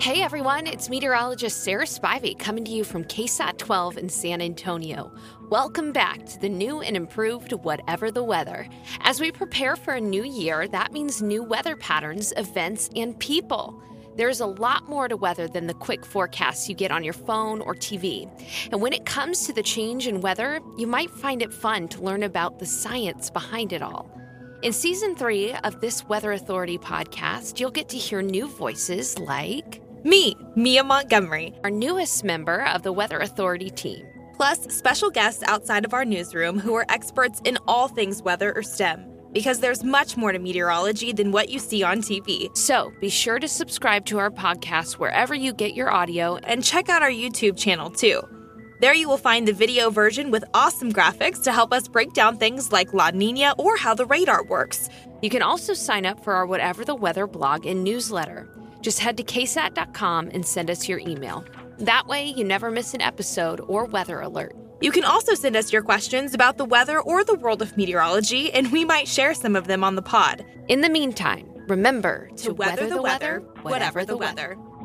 Hey everyone, it's meteorologist Sarah Spivey coming to you from KSAT 12 in San Antonio. Welcome back to the new and improved Whatever the Weather. As we prepare for a new year, that means new weather patterns, events, and people. There's a lot more to weather than the quick forecasts you get on your phone or TV. And when it comes to the change in weather, you might find it fun to learn about the science behind it all. In season three of this Weather Authority podcast, you'll get to hear new voices like me, Mia Montgomery, our newest member of the Weather Authority team, plus special guests outside of our newsroom who are experts in all things weather or STEM. Because there's much more to meteorology than what you see on TV. So be sure to subscribe to our podcast wherever you get your audio and check out our YouTube channel too. There you will find the video version with awesome graphics to help us break down things like La Nina or how the radar works. You can also sign up for our Whatever the Weather blog and newsletter. Just head to ksat.com and send us your email. That way, you never miss an episode or weather alert. You can also send us your questions about the weather or the world of meteorology, and we might share some of them on the pod. In the meantime, remember to, to weather, weather the weather, whatever the weather. weather.